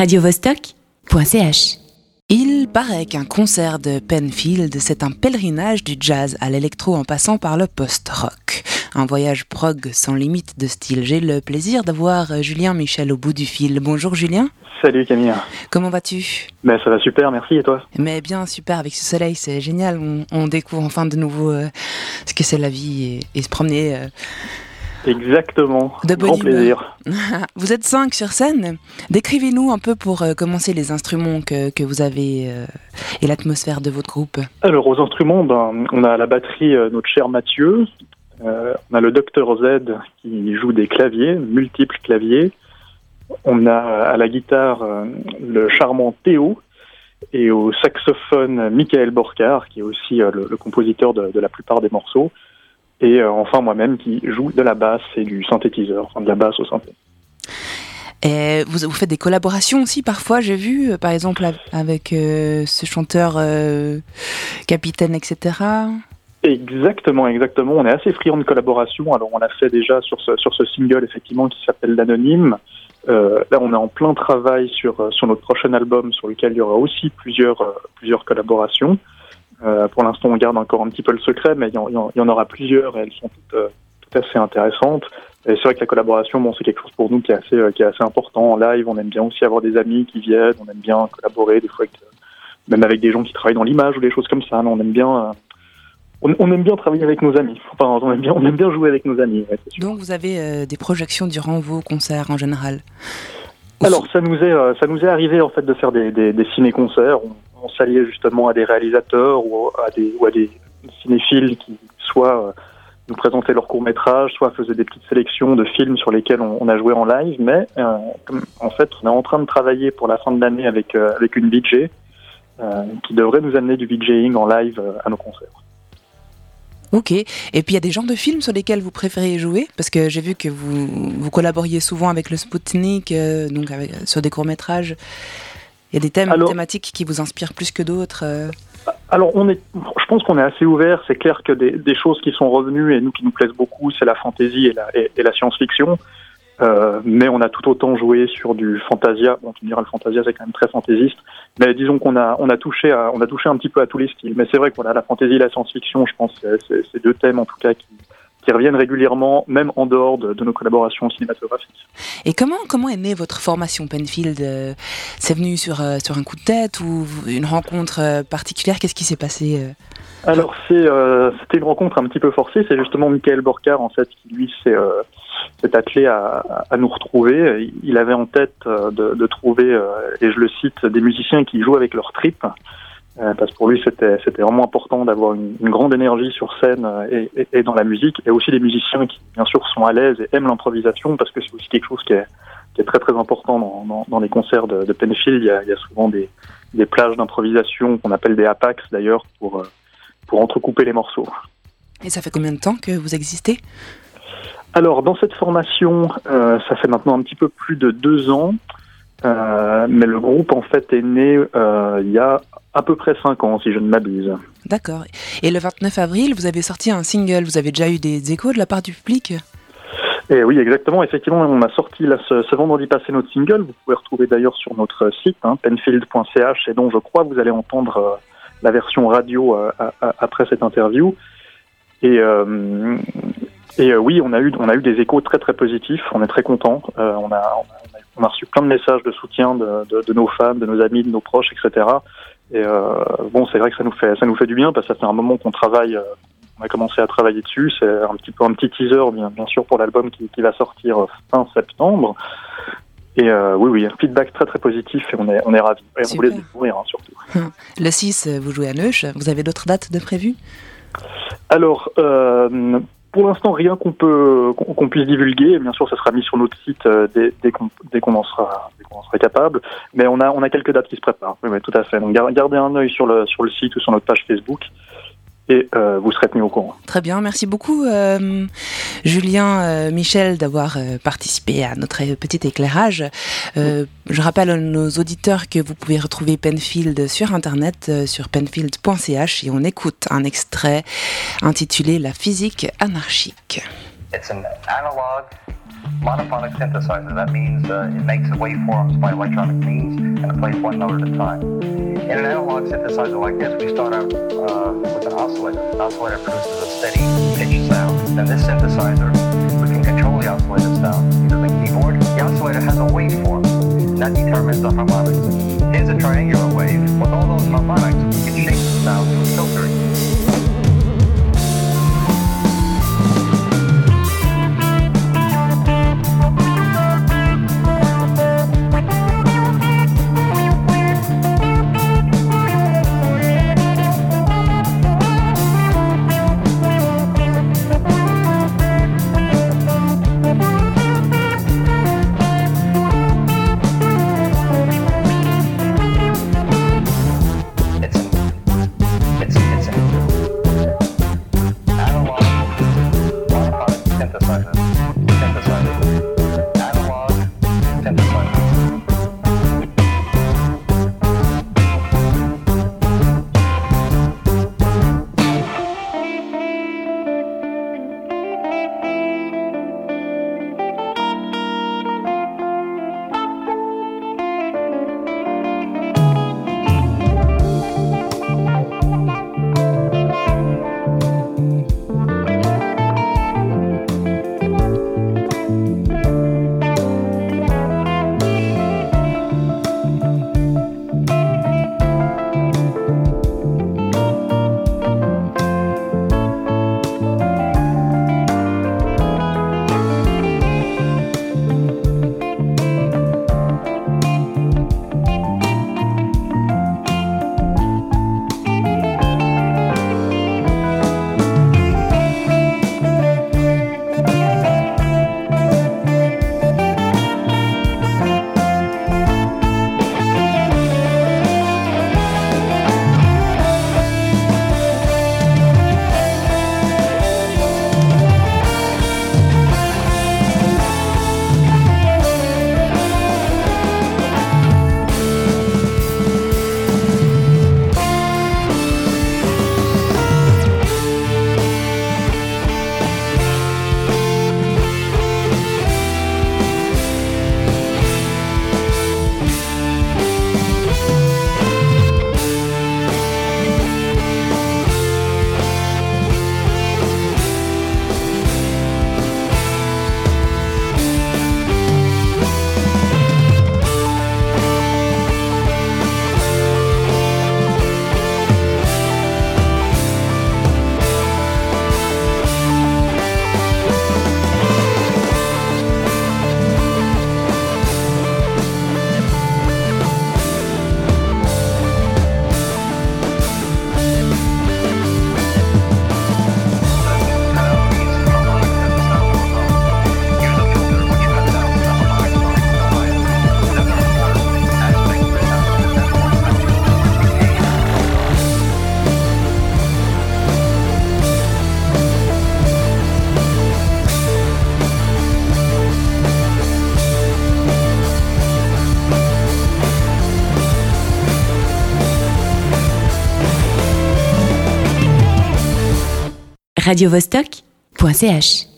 radiovostok.ch. Il paraît qu'un concert de Penfield, c'est un pèlerinage du jazz à l'électro en passant par le post-rock. Un voyage prog sans limite de style. J'ai le plaisir d'avoir Julien Michel au bout du fil. Bonjour Julien. Salut Camille. Comment vas-tu? Ben ça va super, merci et toi? Mais bien super avec ce soleil, c'est génial. On, découvre enfin de nouveau euh, ce que c'est la vie et, se promener. Euh, Exactement. De Grand plaisir. vous êtes cinq sur scène. Décrivez-nous un peu pour euh, commencer les instruments que, que vous avez euh, et l'atmosphère de votre groupe. Alors aux instruments, ben, on a à la batterie euh, notre cher Mathieu. on a le Docteur Z qui joue des claviers, multiples claviers. On a à la guitare le charmant Théo et au saxophone Michael Borcar qui est aussi le, compositeur de, de la plupart des morceaux et euh, enfin moi-même qui joue de la basse et du synthétiseur, enfin de la basse au synthé. Et vous, vous faites des collaborations aussi parfois, j'ai vu, euh, par exemple avec euh, ce chanteur Capitaine, etc. Exactement, exactement. On est assez friand de collaboration. Alors on l'a fait déjà sur ce, sur ce single effectivement qui s'appelle l'anonyme. là, on est en plein travail sur sur notre prochain album, sur lequel il y aura aussi plusieurs plusieurs collaborations. Euh, pour l'instant, on garde encore un petit peu le secret, mais il y, en, aura plusieurs et elles sont toutes, euh, assez intéressantes. Et c'est vrai que la collaboration, bon, c'est quelque chose pour nous qui est assez, euh, qui est assez important. En live, on aime bien aussi avoir des amis qui viennent, on aime bien collaborer, des fois, même avec des gens qui travaillent dans l'image ou des choses comme ça. Mais on aime bien, on, aime bien travailler avec nos amis. Enfin, on aime bien, on aime bien jouer avec nos amis. Donc, vous avez des projections durant vos concerts en général? Alors ça nous est ça nous est arrivé en fait de faire des, des, des ciné-concerts on s'alliait justement à des réalisateurs ou à des, ou à des cinéphiles qui soit euh, nous présentaient leurs courts-métrages, soit faisaient des petites sélections de films sur lesquels on, a joué en live. Mais euh, en fait, on est en train de travailler pour la fin de l'année avec, euh, avec une VJ qui devrait nous amener du VJing en live à nos concerts. Ok. Et puis il y a des genres de films sur lesquels vous préférez jouer? Parce que j'ai vu que vous, vous collaboriez souvent avec le Spoutnik, donc sur des courts-métrages. Il y a des thèmes thématiques qui vous inspirent plus que d'autres euh alors, on est, je pense qu'on est assez ouvert. C'est clair que des, des, choses qui sont revenues et nous qui nous plaisent beaucoup, c'est la fantaisie et la, et, la science-fiction. Euh, mais on a tout autant joué sur du fantasia. Bon, tu me diras, le fantasia c'est quand même très fantaisiste. Mais disons qu'on a, on a touché, à, on a touché un petit peu à tous les styles. Mais c'est vrai que voilà, la fantaisie et la science-fiction, je pense, c'est deux thèmes en tout cas qui, qui reviennent régulièrement, même en dehors de, nos collaborations cinématographiques. Et comment, comment est née votre formation Penfield euh, C'est venu sur, euh, sur un coup de tête ou une rencontre euh, particulière? Qu'est-ce qui s'est passé Alors, c'était une rencontre un petit peu forcée. C'est justement Michael Borcar, en fait, qui lui s'est attelé à, à, nous retrouver. Il avait en tête de, de trouver, et je le cite, des musiciens qui jouent avec leur trip. Euh, parce que pour lui c'était vraiment important d'avoir une, grande énergie sur scène euh, et, et, dans la musique et aussi des musiciens qui bien sûr sont à l'aise et aiment l'improvisation parce que c'est aussi quelque chose qui est, qui est très très important dans, dans, dans les concerts de, de Penfield il y a, il y a souvent des, des plages d'improvisation qu'on appelle des apax d'ailleurs pour euh, pour entrecouper les morceaux. Et ça fait combien de temps que vous existez? Alors, dans cette formation, euh, ça fait maintenant un petit peu plus de deux ans. Euh, mais le groupe en fait est né euh, il y a à peu près 5 ans si je ne m'abuse. D'accord. Et le 29 avril, vous avez sorti un single, vous avez déjà eu des échos de la part du public? Et eh oui, exactement. Effectivement, on a sorti là, ce, vendredi passé notre single. Vous pouvez retrouver d'ailleurs sur notre site, hein, penfield.ch, et dont je crois que vous allez entendre euh, la version radio après cette interview. Et, et oui, on a, eu, on a eu des échos très très positifs. On est très contents. on a, on a on a reçu plein de messages de soutien de, de, nos fans, de nos amis, de nos proches, etc. Et euh, bon, c'est vrai que ça nous fait ça nous fait du bien parce que ça fait un moment qu'on travaille, euh, on a commencé à travailler dessus. C'est un petit peu un petit teaser, bien, bien sûr, pour l'album qui, qui, va sortir fin septembre. Et euh, oui, oui, un feedback très très positif et on est on est ravis. Et on voulait découvrir hein, surtout. Le 6, vous jouez à Neuch. Vous avez d'autres dates de prévues? Alors, euh, pour l'instant, rien qu'on peut qu'on puisse divulguer. Bien sûr, ça sera mis sur notre site euh, dès, dès qu'on en sera capable. Mais on a on a quelques dates qui se préparent. Oui, oui tout à fait. Donc gardez un œil sur le sur le site ou sur notre page Facebook et euh, vous serez tenu au courant. Très bien, merci beaucoup euh, Julien euh, Michel d'avoir participé à notre petit éclairage. Je rappelle à nos auditeurs que vous pouvez retrouver Penfield sur internet sur penfield.ch et on écoute un extrait intitulé La physique anarchique. It's an analog monophonic synthesizer. That means uh, it makes waveforms by electronic means and it plays one note at a time. In an analog synthesizer like this, we start out uh, with an oscillator. An oscillator produces a steady pitch sound. Then this synthesizer, we can control the oscillator sound using the keyboard. The oscillator has a waveform, that determines the harmonics. Here's a triangular wave. With all those harmonics, we can shape the sound through filtering. radiovostok.ch